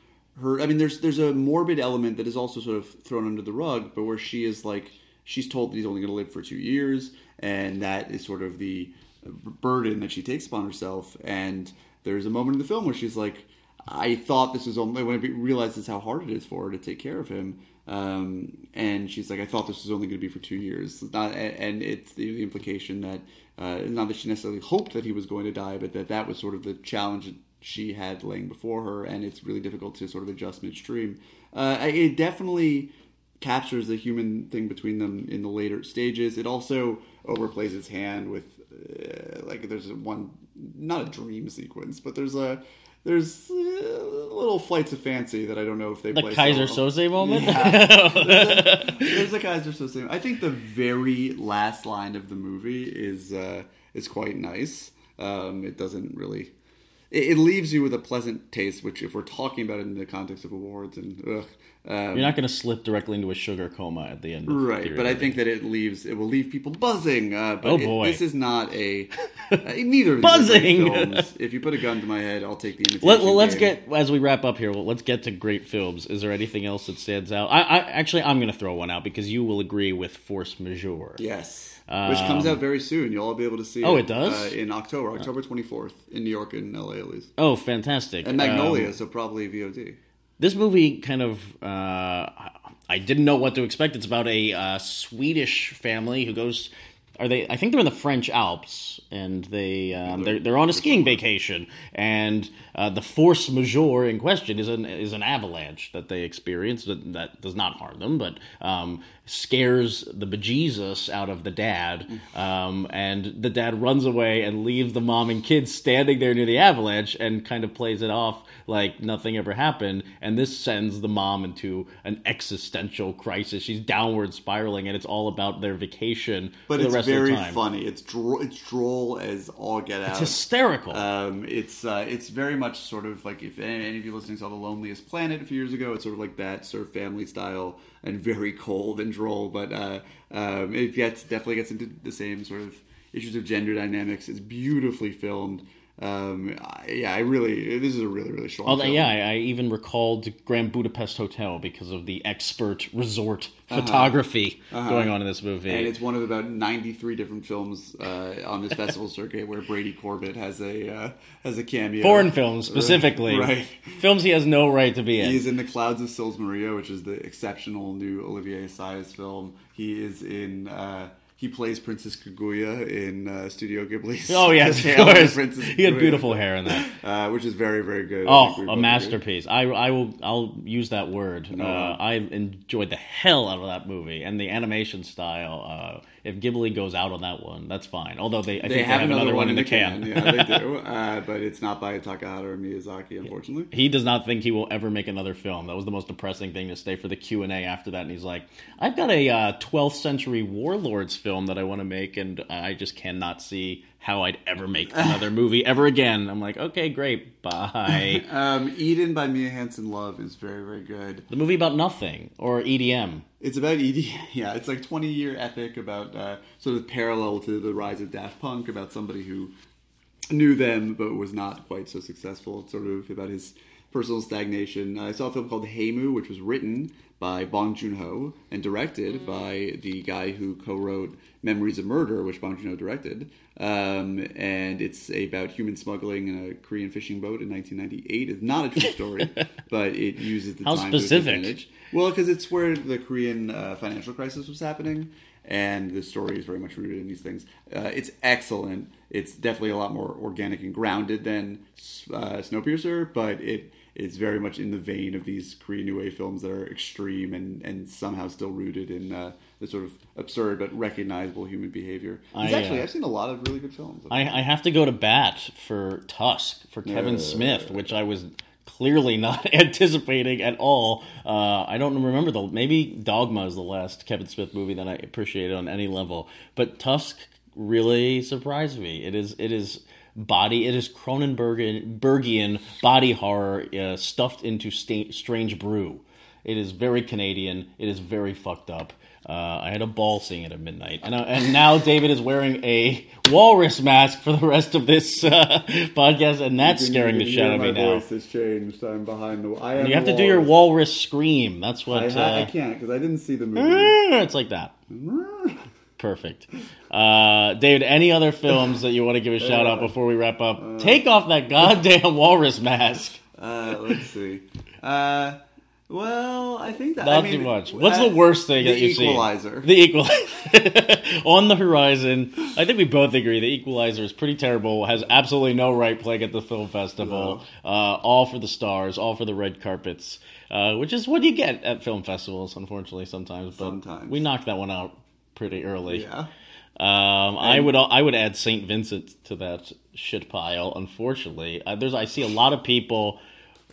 her. I mean, there's there's a morbid element that is also sort of thrown under the rug, but where she is like she's told that he's only going to live for two years, and that is sort of the burden that she takes upon herself. And there's a moment in the film where she's like, I thought this was only when I realizes how hard it is for her to take care of him. Um, and she's like, I thought this was only going to be for two years. It's not, and it's the, implication that uh, not that she necessarily hoped that he was going to die, but that that was sort of the challenge she had laying before her, and it's really difficult to sort of adjust midstream. Uh, it definitely captures the human thing between them in the later stages. It also overplays its hand with uh, like there's one not a dream sequence, but there's a there's uh, little flights of fancy that I don't know if they the play Kaiser so- Soze moment. (laughs) there's a Kaiser Soze. I think the very last line of the movie is uh, is quite nice. Um, it doesn't really. It, it leaves you with a pleasant taste. Which, if we're talking about it in the context of awards and ugh, um, You're not going to slip directly into a sugar coma at the end. Of Right, but I think that it leaves it will leave people buzzing. Uh, but Oh, it- boy. this is not a (laughs) uh, neither of these are great Buzzing! films. If you put a gun to my head, I'll take the. Let, well, let's get as we wrap up here. Well, let's get to great films. Is there anything else that stands out? I, I actually I'm going to throw one out because you will agree with Force Majeure. yes, which comes out very soon. You'll all be able to see. Oh, it, it does? uh, in October, October twenty fourth in New York and L.A. at least, Oh, fantastic! and Magnolia, Um, so probably VOD. this movie kind of uh, I didn't know what to expect. It's about a uh, Swedish family who goes. Are they? I think they're in the French Alps, and they um, they're they're on a skiing vacation, and uh, the force majeure in question is an is an avalanche that they experience that, that does not harm them, but um, scares the bejesus out of the dad, um, and the dad runs away and leaves the mom and kids standing there near the avalanche, and kind of plays it off like nothing ever happened, and this sends the mom into an existential crisis. She's downward spiraling, and it's all about their vacation But it's rest very of the time. funny. It's dro- it's droll as all get out. It's hysterical. Um, it's uh, it's very much sort of like if any, any of you listening saw The Loneliest Planet a few years ago, it's sort of like that sort of family style and very cold and droll. But uh, um, it gets definitely gets into the same sort of issues of gender dynamics. It's beautifully filmed. Um, yeah, I really this is a really really strong. Although, film. yeah, I, I even recalled Grand Budapest Hotel because of the expert resort Uh-huh. photography going on in this movie. And it's one of about ninety three different films uh, on this festival circuit where Brady Corbet has a uh, has a cameo. Foreign films specifically, (laughs) right? Films he has no right to be in. He's in The Clouds of Sils Maria, which is the exceptional new Olivier Assayas film. He is in. Uh, he plays Princess Kaguya in uh, Studio Ghibli's. (laughs) Oh yes, (laughs) of course. Princess He had Kaguya, beautiful hair in that. (laughs) uh, which is very very good. Oh, a masterpiece! I, I will I'll use that word. Uh, I enjoyed the hell out of that movie and the animation style. If Ghibli goes out on that one, that's fine. Although they, I They think have, they have another one in the can. yeah, they (laughs) do. Uh, but it's not by Takahata or Miyazaki, unfortunately. he does not think he will ever make another film. That was the most depressing thing to stay for the Q and A after that. And he's like, "I've got a uh, 12th century warlords film that I want to make, and I just cannot see how I'd ever make another movie ever again." I'm like, "Okay, great, bye." (laughs) Um, Eden by Mia Hansen Love is very very good. the movie about nothing or EDM. It's about ED. (laughs) Yeah, it's like twenty year epic about uh, sort of parallel to the rise of Daft Punk about somebody who knew them but was not quite so successful. It's sort of about his personal stagnation. I saw a film called Haemoo, which was written by Bong Joon Ho and directed by the guy who co-wrote Memories of Murder, which Bong Joon Ho directed. Um, and it's about human smuggling in a Korean fishing boat in 1998. It's not a true story, (laughs) but it uses the How time to its advantage. Well, because it's where the Korean uh, financial crisis was happening, and the story is very much rooted in these things. Uh, it's excellent. It's definitely a lot more organic and grounded than uh, Snowpiercer, but it it's very much in the vein of these Korean New Wave films that are extreme and, and somehow still rooted in uh, the sort of absurd but recognizable human behavior. I, actually uh, I've seen a lot of really good films. I, I have to go to bat for Tusk for Kevin Yeah. Smith, which I was clearly (laughs) not anticipating at all. Uh, I don't remember the maybe Dogma is the last Kevin Smith movie that I appreciated on any level, but Tusk really surprised me. It is it is body it is Cronenbergian Bergian body horror uh, stuffed into strange brew. It is very Canadian. It is very fucked up. Uh, I had a ball seeing it at midnight, and uh, and now David is wearing a walrus mask for the rest of this uh, podcast, and that's scaring the shit out of me now. voice has changed. I'm behind the. I You have to do your walrus scream. That's what. I, ha- I uh, can't because I didn't see the (laughs) movie. it's like that. (laughs) Perfect. Uh, David, any other films that you want to give a shout out before we wrap up? Take off that goddamn (laughs) walrus mask. Uh, let's see. Uh, well, I think that Not I mean, too much. What's uh, the worst thing the that you've Equalizer. seen? The Equalizer. (laughs) On the horizon. I think we both agree the Equalizer is pretty terrible, has absolutely no right playing at the film festival. Uh, all for the stars, all for the red carpets, uh, which is what you get at film festivals, unfortunately, sometimes. But Sometimes. we knocked that one out pretty early. Yeah. Um, I would I would add Saint Vincent to that shit pile. Unfortunately, uh, there's I see a lot of people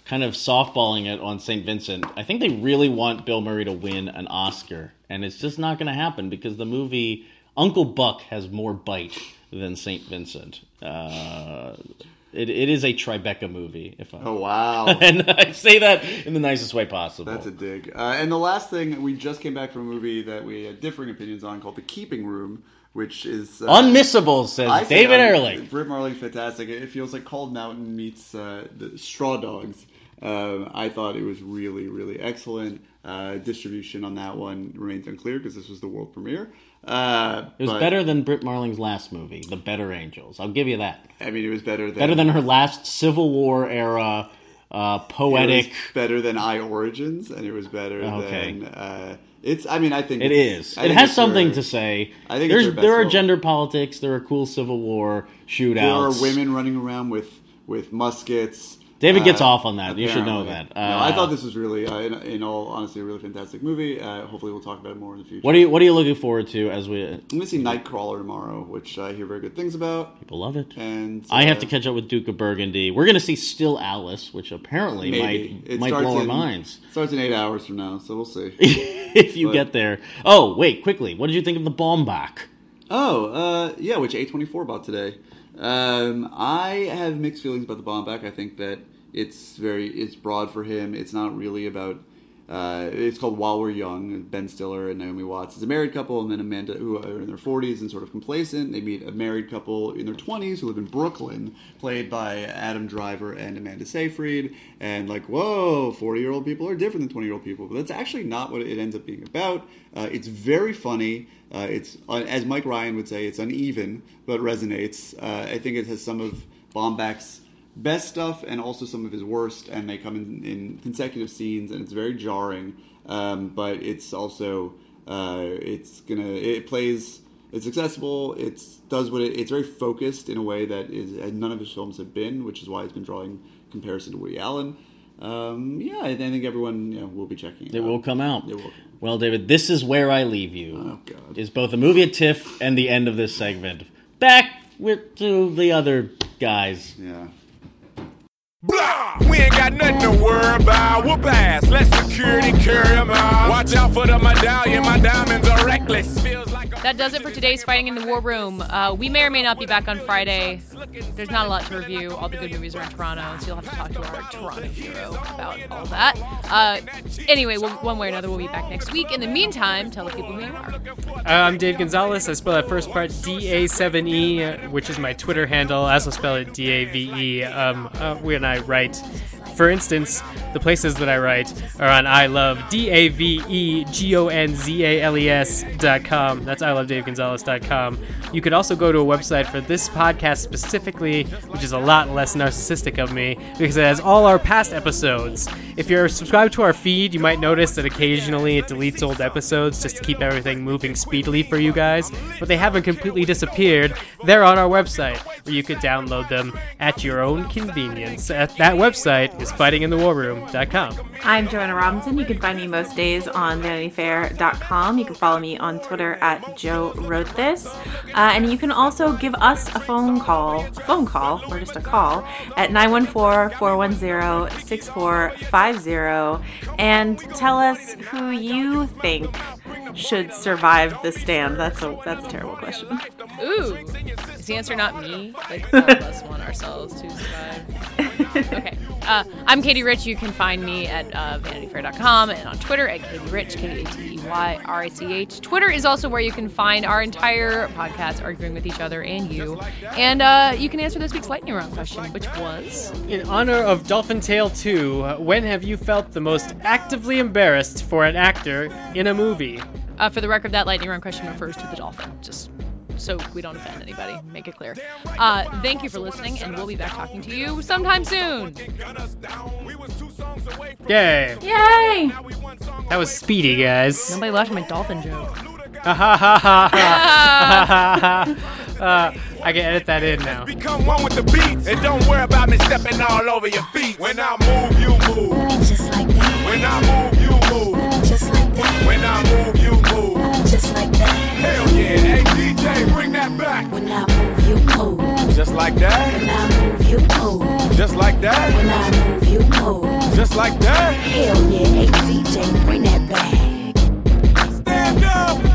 kind of softballing it on Saint Vincent. I think they really want Bill Murray to win an Oscar, and it's just not going to happen because the movie Uncle Buck has more bite than Saint Vincent. Uh, It, it is a Tribeca movie. If I, Oh wow. (laughs) and I say that in the nicest way possible. That's a dig. Uh, and the last thing, we just came back from a movie that we had differing opinions on called The Keeping Room, which is uh, Unmissable, says I say David un- Ehrlich. Brit Marling's fantastic. It feels like Cold Mountain meets uh, the Straw Dogs. Um, I thought it was really, really excellent. Uh, distribution on that one remains unclear because this was the world premiere. Uh, It was but, better than Brit Marling's last movie, The Better Angels. I'll give you that. I mean, it was better than Better than her last Civil War era uh, It poetic. better than I Origins, and it was better Okay. than. Uh, it's. I mean, I think it's- I It has something her- to say. I think There's there are gender politics. There are cool Civil War shootouts. There are women running around with with muskets. David gets Uh, off on that. You should know apparently. that. no, Uh, I thought this was really, uh, in, in all honesty, a really fantastic movie. Uh, hopefully, we'll talk about it more in the future. What are you What are you looking forward to as we I'm to see Nightcrawler tomorrow, which I hear very good things about. people love it? And I have uh, to catch up with Duke of Burgundy. We're going to see Still Alice, which apparently maybe. might It might blow our in- minds Starts in eight hours from now, so we'll see. (laughs) if you But- get there. Oh wait, quickly, what did you think of the Baumbach? Oh, uh, yeah, which A24 bought today. Um, I have mixed feelings about the Baumbach. I think that it's very it's broad for him. It's not really about. Uh, it's called While We're Young. Ben Stiller and Naomi Watts is a married couple, and then Amanda, who are in their 40s and sort of complacent. They meet a married couple in their 20s who live in Brooklyn, played by Adam Driver and Amanda Seyfried. And like, whoa, 40 year old people are different than 20 year old people. But that's actually not what it ends up being about. Uh, it's very funny. Uh, it's uh, as Mike Ryan would say, it's uneven but resonates. Uh, I think it has some of Baumbach's best stuff and also some of his worst, and they come in, in consecutive scenes, and it's very jarring. Um, but it's also uh, it's gonna it plays it's accessible. It's does what it, it's very focused in a way that is and none of his films have been, which is why he's been drawing comparison to Woody Allen. Um, yeah, I think everyone you know, will be checking it. It will come out. It will. Well, David, this is where I leave you. Oh God. Is both the movie at TIFF and the end of this segment. Back with to the other guys. Yeah. Blah! We ain't got nothing to worry about. We'll pass. Let security carry 'em out. Watch out for the medallion. My diamonds are reckless. Feels like That does it for today's Fighting in the War Room. Uh, we may or may not be back on Friday. There's not a lot to review. All the good movies are in Toronto, so you'll have to talk to our Toronto hero about all that. Uh, anyway, we'll, one way or another, we'll be back next week. In the meantime, tell the people who you are. Uh, I'm Dave Gonzalez. I spell that first part D-A-7-E, uh, which is my Twitter handle. I also spell it D-A-V-E um, uh, when I write. For instance, the places that I write are on I love D-A-V-E-G-O-N-Z-A-L-E-S E dot com. That's I love Dave Gonzalez dot com. You could also go to a website for this podcast specifically, which is a lot less narcissistic of me because it has all our past episodes. If you're subscribed to our feed, you might notice that occasionally it deletes old episodes just to keep everything moving speedily for you guys, but they haven't completely disappeared. They're on our website where you could download them at your own convenience. At that website is fightinginthewarroom.com. I'm Joanna Robinson. You can find me most days on VanityFair.com. You can follow me on Twitter at Jo Wrote This. Uh, and you can also give us a phone call, a phone call, or just a call, at 914-410-6450 and tell us who you think should survive the stand. That's a that's a terrible question. Ooh, is the answer not me? Like all of us want ourselves to survive. (laughs) Okay. Uh, I'm Katey Rich. You can find me at uh, vanityfair.com and on Twitter at Katey Rich, K A T E Y R I C H. Twitter is also where you can find our entire podcast arguing with each other and you. And uh, you can answer this week's lightning round question, which was In honor of Dolphin Tale 2, uh, when have you felt the most actively embarrassed for an actor in a movie? uh, for the record, that lightning round question refers to the dolphin. Just so we don't offend anybody, make it clear. Uh, thank you for listening, and we'll be back talking to you sometime soon. Yay! Yay! That was speedy, guys. Nobody laughed at my dolphin joke. Ha ha ha ha ha ha ha. Uh, I can edit that in now. Become one with the beat. And don't worry about me stepping all over your feet. When I move, you move. Just like that, When I move, you move. just like that, When I move, you move. just like that. Hell yeah. Jay, bring that back. When I move, you cold. Just like that. When I move, you cold. Just like that. When I move, you cold. Just like that. Hell yeah, hey DJ, bring that back. Stand up.